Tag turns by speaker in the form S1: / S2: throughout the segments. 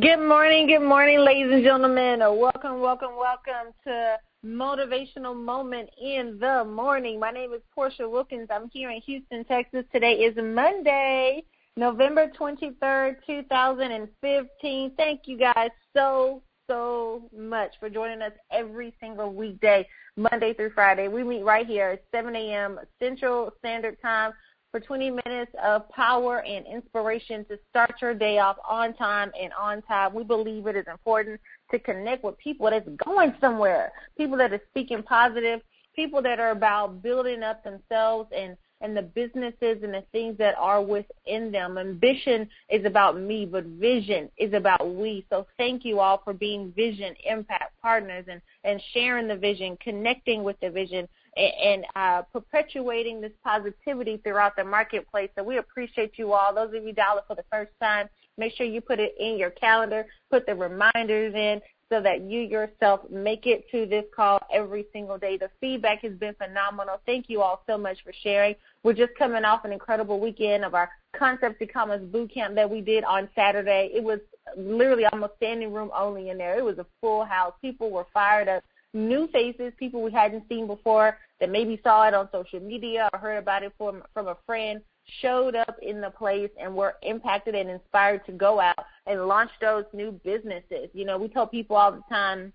S1: Good morning, good morning, ladies and gentlemen. Welcome, welcome, welcome to Motivational Moment in the Morning. My name is Portia Wilkins. I'm here in Houston, Texas. Today is Monday, November 23rd, 2015. Thank you guys so, so much for joining us every single weekday, Monday through Friday. We meet right here at 7 a.m. Central Standard Time for 20 minutes of power and inspiration to start your day off on time and on time. We believe it is important to connect with people that's going somewhere, people that are speaking positive, people that are about building up themselves and and the businesses and the things that are within them. Ambition is about me, but vision is about we. So thank you all for being vision impact partners and, and sharing the vision, connecting with the vision, and, uh, perpetuating this positivity throughout the marketplace. So we appreciate you all. Those of you dialing for the first time, make sure you put it in your calendar, put the reminders in, so that you yourself make it to this call every single day. The feedback has been phenomenal. Thank you all so much for sharing. We're just coming off an incredible weekend of our Concepts to Commerce boot camp that we did on Saturday. It was literally almost standing room only in there. It was a full house. People were fired up. New faces, people we hadn't seen before that maybe saw it on social media or heard about it from from a friend showed up in the place and were impacted and inspired to go out and launch those new businesses. You know, we tell people all the time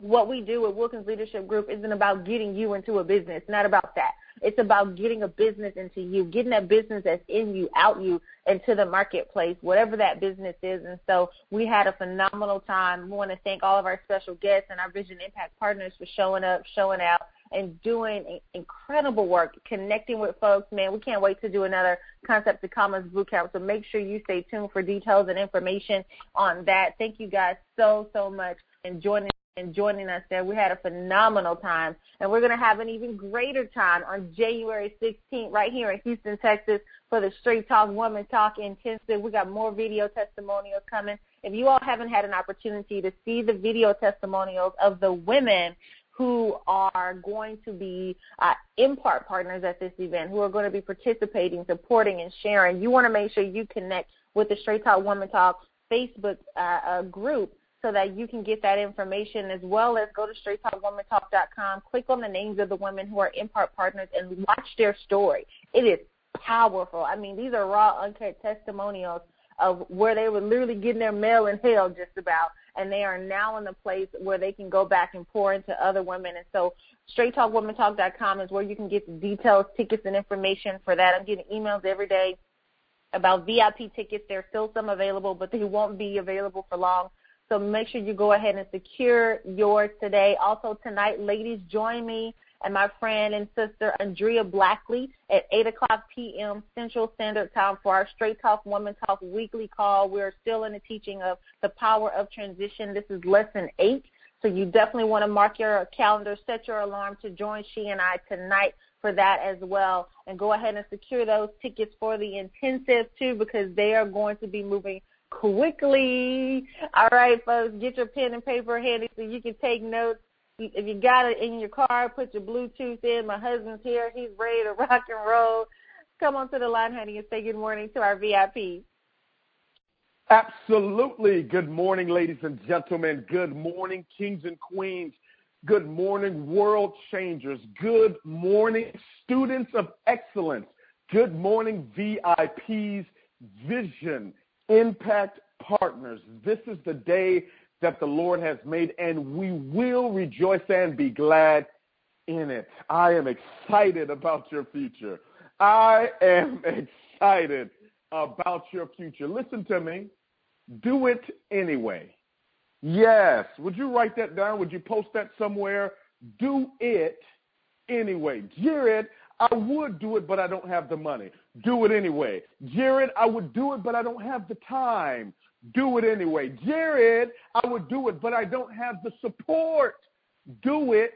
S1: what we do at Wilkins Leadership Group isn't about getting you into a business, not about that. It's about getting a business into you, getting that business that's in you, out you, into the marketplace, whatever that business is. And so we had a phenomenal time. We want to thank all of our special guests and our Vision Impact partners for showing up, showing out, and doing incredible work, connecting with folks. Man, we can't wait to do another Concept to Commerce Bootcamp. So make sure you stay tuned for details and information on that. Thank you guys so, so much and joining and joining us there. We had a phenomenal time, and we're going to have an even greater time on January 16th right here in Houston, Texas for the Straight Talk Woman Talk Intensive. We got more video testimonials coming. If you all haven't had an opportunity to see the video testimonials of the women who are going to be uh, impact partners at this event, who are going to be participating, supporting, and sharing. You want to make sure you connect with the Straight Talk Woman Talk Facebook uh, uh, group so that you can get that information as well as go to straighttalkwomantalk.com, click on the names of the women who are impact partners and watch their story. It is powerful. I mean, these are raw, uncut testimonials of where they were literally getting their mail in hell just about and they are now in the place where they can go back and pour into other women. And so straighttalkwomantalk.com is where you can get the details, tickets, and information for that. I'm getting emails every day about VIP tickets. There's still some available, but they won't be available for long. So make sure you go ahead and secure yours today. Also tonight, ladies, join me and my friend and sister Andrea Blackley at 8 o'clock p.m. Central Standard Time for our Straight Talk Woman Talk weekly call. We're still in the teaching of the power of transition. This is lesson eight. So you definitely want to mark your calendar, set your alarm to join she and I tonight for that as well. And go ahead and secure those tickets for the intensive too because they are going to be moving quickly. All right, folks, get your pen and paper handy so you can take notes if you got it in your car, put your Bluetooth in. My husband's here. He's ready to rock and roll. Come on to the line, honey, and say good morning to our VIP.
S2: Absolutely. Good morning, ladies and gentlemen. Good morning, kings and queens. Good morning, world changers. Good morning, students of excellence. Good morning, VIPs, vision, impact partners. This is the day that the Lord has made, and we will rejoice and be glad in it. I am excited about your future. I am excited about your future. Listen to me. Do it anyway. Yes. Would you write that down? Would you post that somewhere? Do it anyway. Jared, I would do it, but I don't have the money. Do it anyway. Jared, I would do it, but I don't have the time do it anyway. Jared, I would do it, but I don't have the support. Do it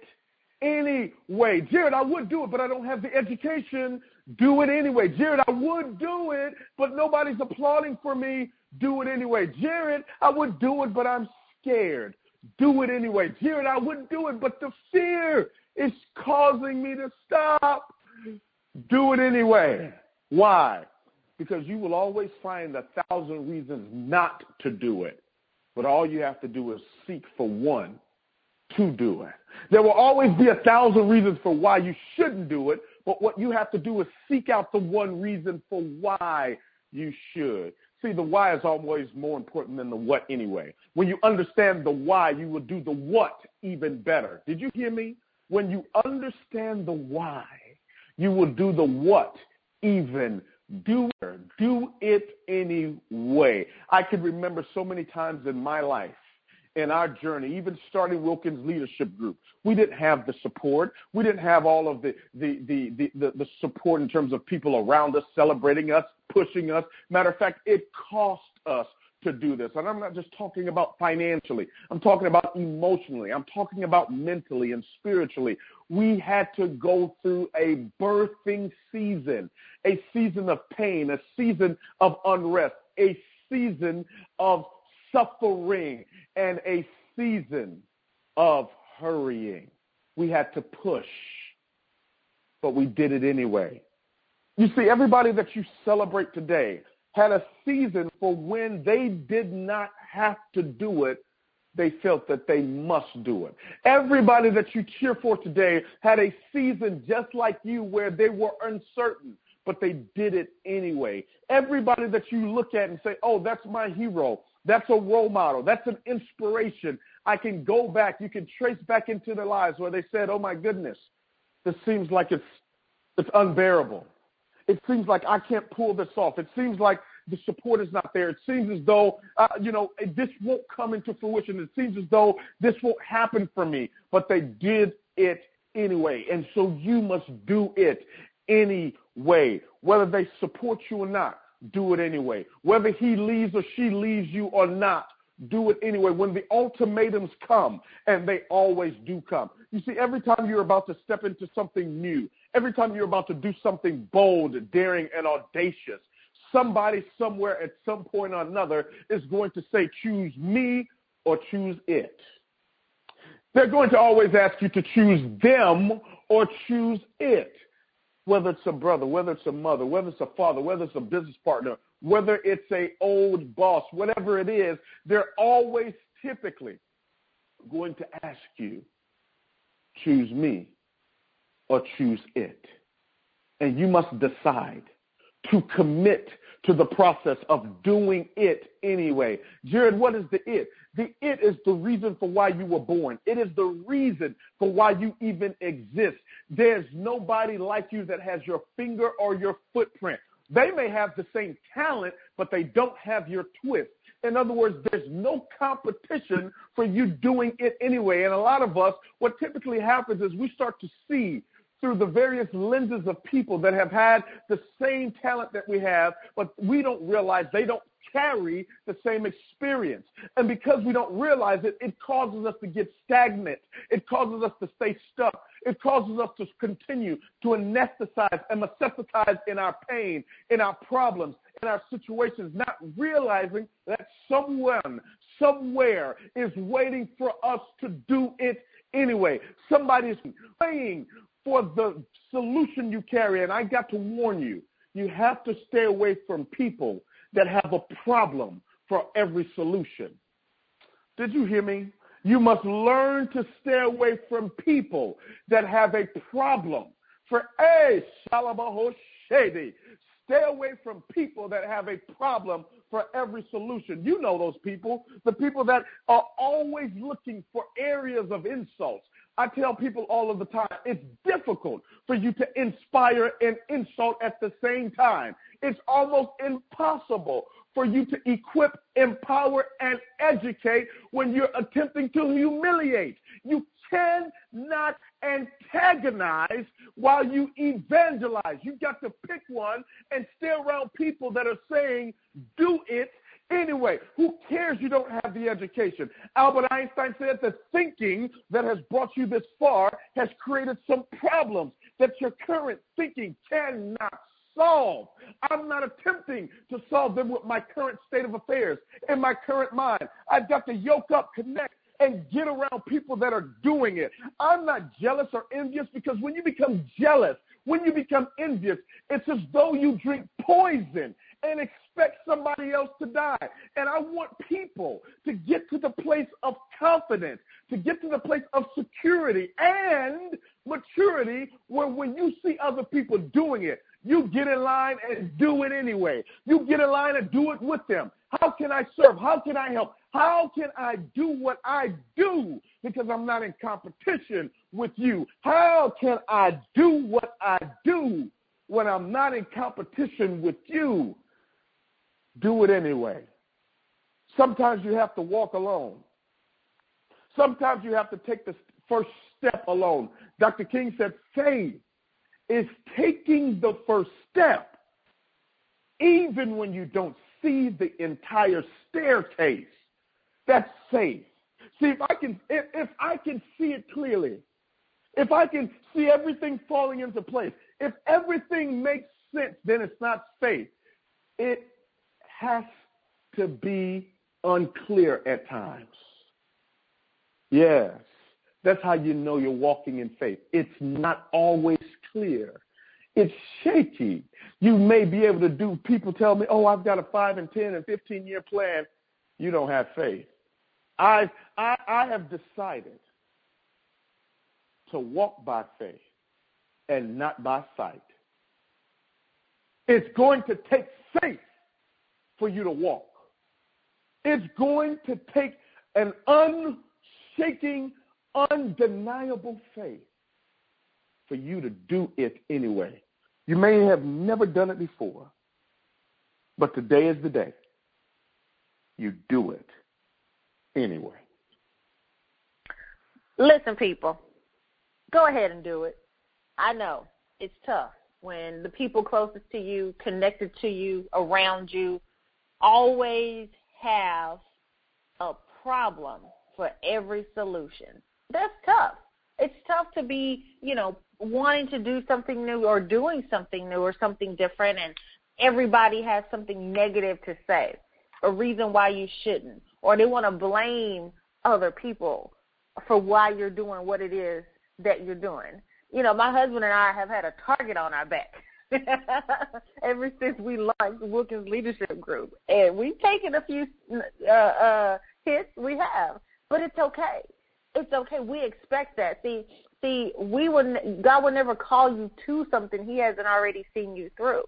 S2: anyway. Jared, I would do it, but I don't have the education. Do it anyway. Jared, I would do it, but nobody's applauding for me. Do it anyway. Jared, I would do it, but I'm scared. Do it anyway. Jared, I would do it, but the fear is causing me to stop. Do it anyway. Why? because you will always find a thousand reasons not to do it. But all you have to do is seek for one to do it. There will always be a thousand reasons for why you shouldn't do it, but what you have to do is seek out the one reason for why you should. See, the why is always more important than the what anyway. When you understand the why, you will do the what even better. Did you hear me? When you understand the why, you will do the what even do it, do it anyway. I can remember so many times in my life in our journey, even starting Wilkins Leadership Group. We didn't have the support. We didn't have all of the, the, the, the, the support in terms of people around us celebrating us, pushing us. Matter of fact, it cost us to do this. And I'm not just talking about financially. I'm talking about emotionally. I'm talking about mentally and spiritually. We had to go through a birthing season, a season of pain, a season of unrest, a season of suffering, and a season of hurrying. We had to push, but we did it anyway. You see, everybody that you celebrate today had a season for when they did not have to do it, they felt that they must do it. Everybody that you cheer for today had a season just like you where they were uncertain, but they did it anyway. Everybody that you look at and say, oh, that's my hero. That's a role model. That's an inspiration. I can go back. You can trace back into their lives where they said, "Oh my goodness, this seems like it's it's unbearable. It seems like I can't pull this off. It seems like the support is not there. It seems as though uh, you know this won't come into fruition. It seems as though this won't happen for me." But they did it anyway, and so you must do it anyway, whether they support you or not do it anyway. Whether he leaves or she leaves you or not, do it anyway. When the ultimatums come, and they always do come. You see, every time you're about to step into something new, every time you're about to do something bold, daring, and audacious, somebody somewhere at some point or another is going to say, choose me or choose it. They're going to always ask you to choose them or choose it whether it's a brother, whether it's a mother, whether it's a father, whether it's a business partner, whether it's a old boss, whatever it is, they're always typically going to ask you, choose me or choose it. And you must decide to commit to the process of doing it anyway. Jared, what is the it? The it is the reason for why you were born. It is the reason for why you even exist. There's nobody like you that has your finger or your footprint. They may have the same talent, but they don't have your twist. In other words, there's no competition for you doing it anyway. And a lot of us, what typically happens is we start to see through the various lenses of people that have had the same talent that we have, but we don't realize they don't carry the same experience. And because we don't realize it, it causes us to get stagnant. It causes us to stay stuck. It causes us to continue to anesthetize and metastasize in our pain, in our problems, in our situations, not realizing that someone, somewhere is waiting for us to do it anyway. Somebody is praying for the solution you carry. And I got to warn you, you have to stay away from people that have a problem for every solution. Did you hear me? You must learn to stay away from people that have a problem for a shalabahoshedi. Stay away from people that have a problem for every solution. You know those people, the people that are always looking for areas of insults. I tell people all of the time, it's difficult for you to inspire and insult at the same time. It's almost impossible for you to equip, empower, and educate when you're attempting to humiliate. You cannot antagonize while you evangelize. You've got to pick one and stay around people that are saying, do it anyway. Who cares you don't have the education? Albert Einstein said the thinking that has brought you this far has created some problems that your current thinking cannot solve. I'm not attempting to solve them with my current state of affairs and my current mind. I've got to yoke up, connect, and get around people that are doing it. I'm not jealous or envious because when you become jealous, when you become envious, it's as though you drink poison and somebody else to die. And I want people to get to the place of confidence, to get to the place of security and maturity where when you see other people doing it, you get in line and do it anyway. You get in line and do it with them. How can I serve? How can I help? How can I do what I do because I'm not in competition with you? How can I do what I do when I'm not in competition with you? Do it anyway. Sometimes you have to walk alone. Sometimes you have to take the first step alone. Dr. King said faith is taking the first step even when you don't see the entire staircase. That's faith. See, if I can, if, if I can see it clearly, if I can see everything falling into place, if everything makes sense, then it's not faith. It has to be unclear at times. Yes, that's how you know you're walking in faith. It's not always clear. It's shaky. You may be able to do, people tell me, oh, I've got a 5 and 10 and 15 year plan. You don't have faith. I, I, I have decided to walk by faith and not by sight. It's going to take faith for you to walk. It's going to take an unshaking, undeniable faith for you to do it anyway. You may have never done it before, but today is the day. You do it anyway.
S1: Listen, people, go ahead and do it. I know it's tough when the people closest to you, connected to you, around you, always have a problem for every solution. That's tough. It's tough to be, you know, wanting to do something new or doing something new or something different and everybody has something negative to say, a reason why you shouldn't, or they want to blame other people for why you're doing what it is that you're doing. You know, my husband and I have had a target on our back ever since we launched Wilkins Leadership Group, and we've taken a few uh, uh, hits. We have, but it's okay. It's okay. We expect that. See, see, we would God will never call you to something He hasn't already seen you through.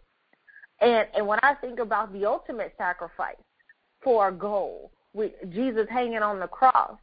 S1: And and when I think about the ultimate sacrifice for a goal, with Jesus hanging on the cross,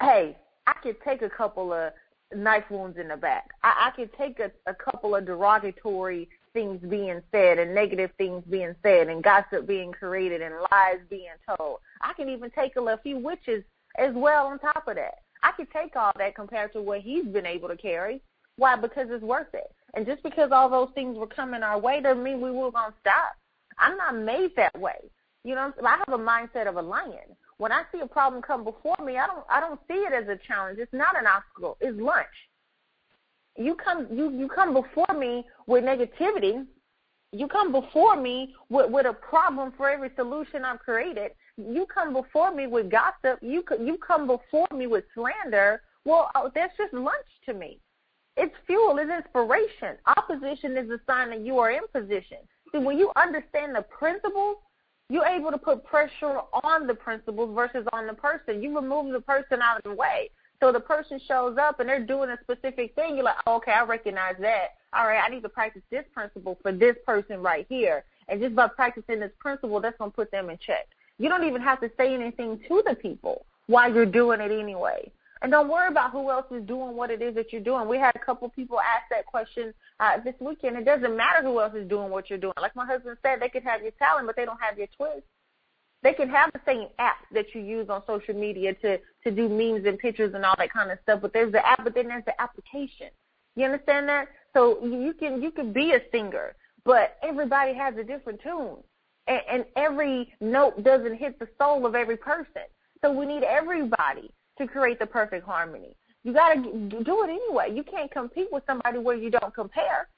S1: hey, I could take a couple of knife wounds in the back. I, I could take a, a couple of derogatory things being said and negative things being said and gossip being created and lies being told. I can even take a, few witches as well on top of that. I could take all that compared to what he's been able to carry. Why? Because it's worth it. And just because all those things were coming our way doesn't mean we were going to stop. I'm not made that way. You know, I have a mindset of a lion. When I see a problem come before me, I don't I don't see it as a challenge. It's not an obstacle. It's lunch. You come you you come before me with negativity. You come before me with with a problem for every solution I've created. You come before me with gossip. You you come before me with slander. Well, oh, that's just lunch to me. It's fuel. It's inspiration. Opposition is a sign that you are in position. See, when you understand the principles you're able to put pressure on the principles versus on the person. You remove the person out of the way. So the person shows up and they're doing a specific thing. You're like, oh, okay, I recognize that. All right, I need to practice this principle for this person right here. And just by practicing this principle, that's going to put them in check. You don't even have to say anything to the people while you're doing it anyway. And don't worry about who else is doing what it is that you're doing. We had a couple people ask that question uh, this weekend. It doesn't matter who else is doing what you're doing. Like my husband said, they could have your talent, but they don't have your twist. They can have the same app that you use on social media to to do memes and pictures and all that kind of stuff. But there's the app, but then there's the application. You understand that? So you can you can be a singer, but everybody has a different tune, and, and every note doesn't hit the soul of every person. So we need everybody to create the perfect harmony. You got to do it anyway. You can't compete with somebody where you don't compare.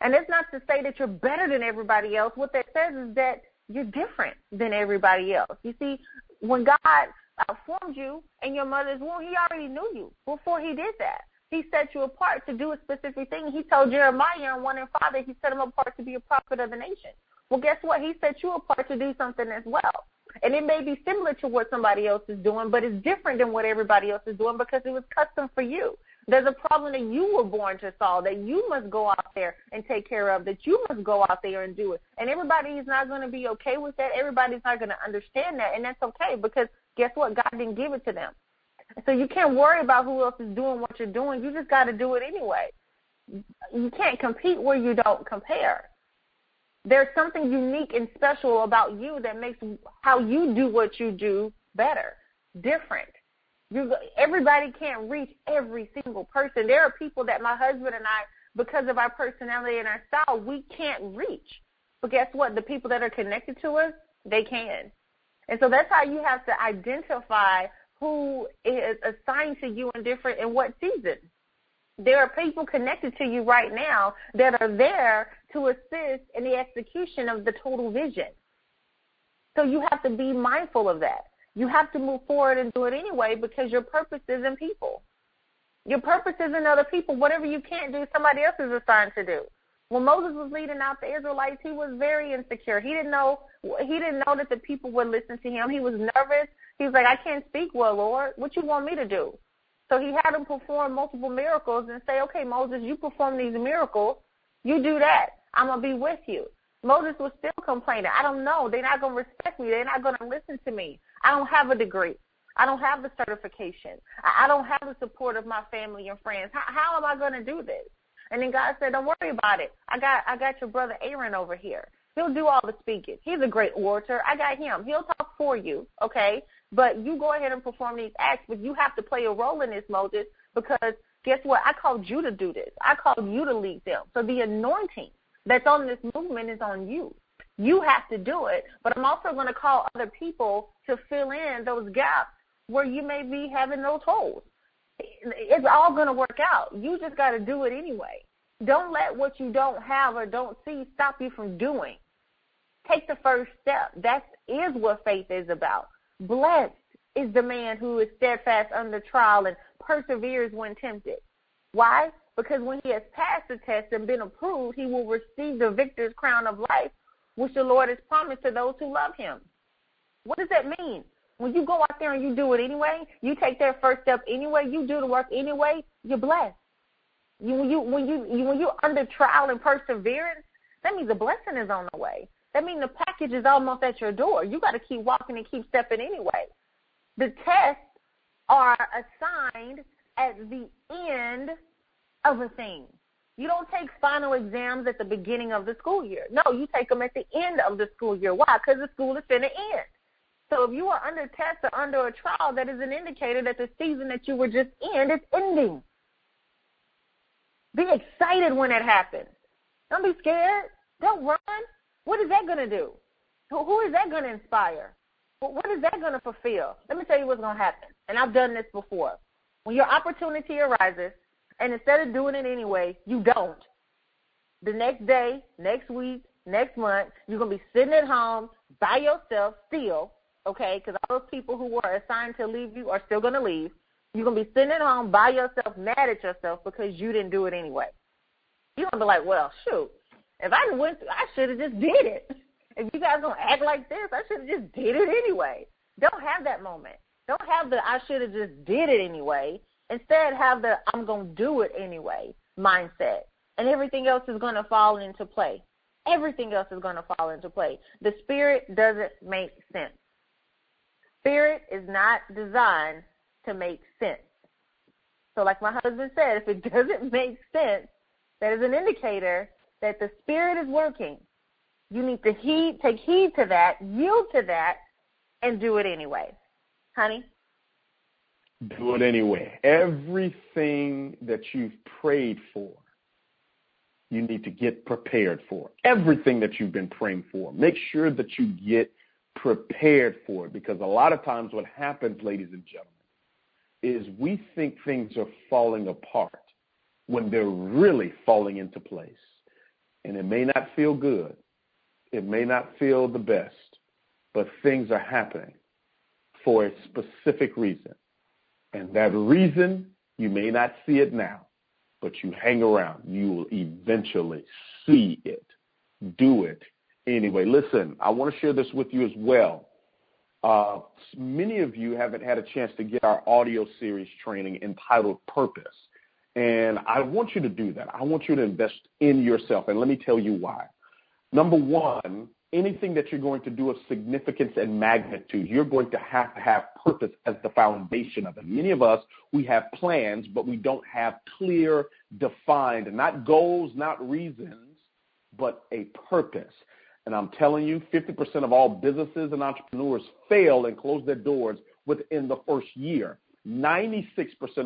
S1: And it's not to say that you're better than everybody else. What that says is that you're different than everybody else. You see, when God uh, formed you in your mother's womb, He already knew you before He did that. He set you apart to do a specific thing. He told Jeremiah in 1 and 5 that He set him apart to be a prophet of the nation. Well, guess what? He set you apart to do something as well. And it may be similar to what somebody else is doing, but it's different than what everybody else is doing because it was custom for you. There's a problem that you were born to solve that you must go out there and take care of, that you must go out there and do it. And everybody is not going to be okay with that. Everybody's not going to understand that. And that's okay because guess what? God didn't give it to them. So you can't worry about who else is doing what you're doing. You just got to do it anyway. You can't compete where you don't compare. There's something unique and special about you that makes how you do what you do better, different. You, everybody can't reach every single person. There are people that my husband and I, because of our personality and our style, we can't reach. But guess what? The people that are connected to us, they can. And so that's how you have to identify who is assigned to you in different in what season. There are people connected to you right now that are there to assist in the execution of the total vision. So you have to be mindful of that. You have to move forward and do it anyway because your purpose is in people. Your purpose is in other people. Whatever you can't do, somebody else is assigned to do. When Moses was leading out the Israelites, he was very insecure. He didn't know he didn't know that the people would listen to him. He was nervous. He was like, I can't speak well, Lord. What you want me to do? So he had him perform multiple miracles and say, Okay, Moses, you perform these miracles. You do that. I'm gonna be with you. Moses was still complaining. I don't know. They're not to respect me. They're not to listen to me. I don't have a degree. I don't have the certification. I don't have the support of my family and friends. How, how am I going to do this? And then God said, "Don't worry about it. I got I got your brother Aaron over here. He'll do all the speaking. He's a great orator. I got him. He'll talk for you, okay? But you go ahead and perform these acts. But you have to play a role in this, Moses, because guess what? I called you to do this. I called you to lead them. So the anointing that's on this movement is on you. You have to do it, but I'm also going to call other people to fill in those gaps where you may be having those holes. It's all going to work out. You just got to do it anyway. Don't let what you don't have or don't see stop you from doing. Take the first step. That is what faith is about. Blessed is the man who is steadfast under trial and perseveres when tempted. Why? Because when he has passed the test and been approved, he will receive the victor's crown of life, which the Lord has promised to those who love him. What does that mean? When you go out there and you do it anyway, you take that first step anyway, you do the work anyway, you're blessed. You, when you when you, you when you're under trial and perseverance, that means a blessing is on the way. That means the package is almost at your door. You got to keep walking and keep stepping anyway. The tests are assigned at the end of a thing. You don't take final exams at the beginning of the school year. No, you take them at the end of the school year. Why? Because the school is going to end. So if you are under test or under a trial, that is an indicator that the season that you were just in is ending. Be excited when it happens. Don't be scared. Don't run. What is that going to do? Who is that going to inspire? What is that going to fulfill? Let me tell you what's going to happen. And I've done this before. When your opportunity arises, and instead of doing it anyway, you don't. The next day, next week, next month, you're going to be sitting at home by yourself still, okay, because all those people who were assigned to leave you are still going to leave. You're going to be sitting at home by yourself, mad at yourself because you didn't do it anyway. You're going to be like, well, shoot, if I went, through, I should have just did it. If you guys don't act like this, I should have just did it anyway. Don't have that moment. Don't have the I should have just did it anyway. Instead, have the I'm going to do it anyway mindset. And everything else is going to fall into play. Everything else is going to fall into play. The spirit doesn't make sense. Spirit is not designed to make sense. So, like my husband said, if it doesn't make sense, that is an indicator that the spirit is working. You need to heed, take heed to that, yield to that, and do it anyway. Honey?
S2: Do it anyway. Everything that you've prayed for, you need to get prepared for. Everything that you've been praying for, make sure that you get prepared for it because a lot of times what happens, ladies and gentlemen, is we think things are falling apart when they're really falling into place. And it may not feel good. It may not feel the best, but things are happening for a specific reason. And that reason, you may not see it now, but you hang around. You will eventually see it, do it, Anyway, listen, I want to share this with you as well. Uh, many of you haven't had a chance to get our audio series training entitled Purpose. And I want you to do that. I want you to invest in yourself. And let me tell you why. Number one, anything that you're going to do of significance and magnitude, you're going to have to have purpose as the foundation of it. Many of us, we have plans, but we don't have clear, defined, not goals, not reasons, but a purpose. And I'm telling you, 50% of all businesses and entrepreneurs fail and close their doors within the first year. 96%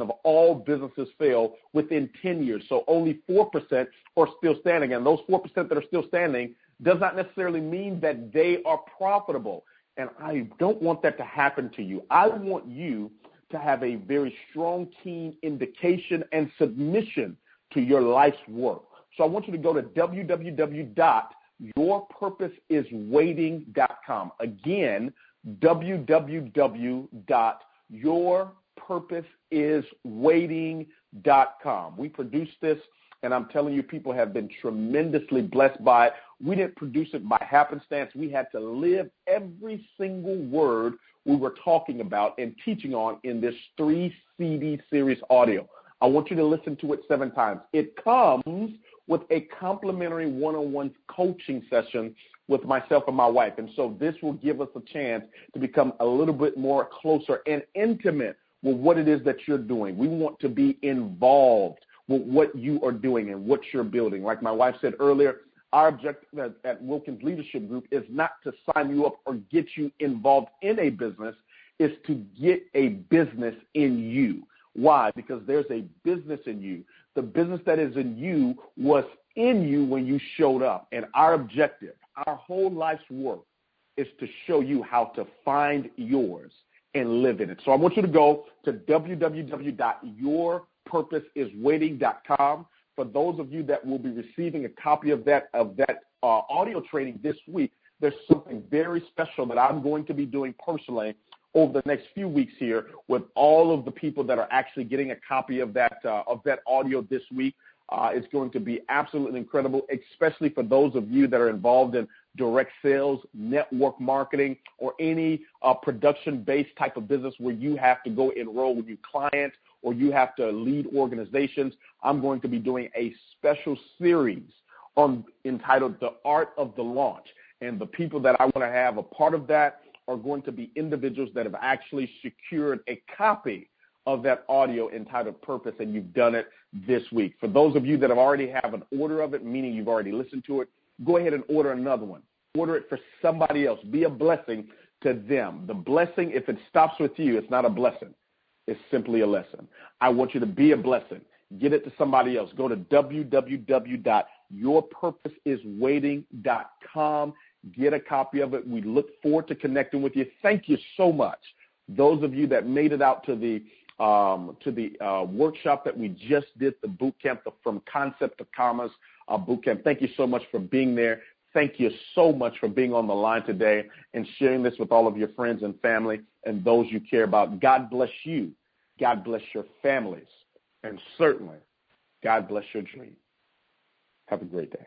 S2: of all businesses fail within 10 years. So only 4% are still standing. And those 4% that are still standing does not necessarily mean that they are profitable. And I don't want that to happen to you. I want you to have a very strong, keen indication and submission to your life's work. So I want you to go to www.yourpurposeiswaiting.com. Again, www.yourpurposeiswaiting.com. We produce this and I'm telling you, people have been tremendously blessed by it. We didn't produce it by happenstance. We had to live every single word we were talking about and teaching on in this three CD series audio. I want you to listen to it seven times. It comes with a complimentary one on one coaching session with myself and my wife. And so this will give us a chance to become a little bit more closer and intimate with what it is that you're doing. We want to be involved with what you are doing and what you're building. Like my wife said earlier, our objective at, at Wilkins Leadership Group is not to sign you up or get you involved in a business, is to get a business in you. Why? Because there's a business in you. The business that is in you was in you when you showed up. And our objective, our whole life's work, is to show you how to find yours and live in it. So I want you to go to www.your purposeiswaiting.com. For those of you that will be receiving a copy of that of that uh, audio training this week, there's something very special that I'm going to be doing personally over the next few weeks here with all of the people that are actually getting a copy of that uh, of that audio this week. Uh, it's going to be absolutely incredible, especially for those of you that are involved in direct sales, network marketing, or any uh, production-based type of business where you have to go enroll with your clients or you have to lead organizations. I'm going to be doing a special series on entitled "The Art of the Launch," and the people that I want to have a part of that are going to be individuals that have actually secured a copy of that audio entitled Purpose, and you've done it this week. For those of you that have already have an order of it, meaning you've already listened to it, go ahead and order another one. Order it for somebody else. Be a blessing to them. The blessing, if it stops with you, it's not a blessing. It's simply a lesson. I want you to be a blessing. Get it to somebody else. Go to www.yourpurposeiswaiting.com. Get a copy of it. We look forward to connecting with you. Thank you so much. Those of you that made it out to the um, to the uh, workshop that we just did, the boot camp, the From Concept to Commerce uh, boot camp. Thank you so much for being there. Thank you so much for being on the line today and sharing this with all of your friends and family and those you care about. God bless you. God bless your families. And certainly, God bless your dream. Have a great day.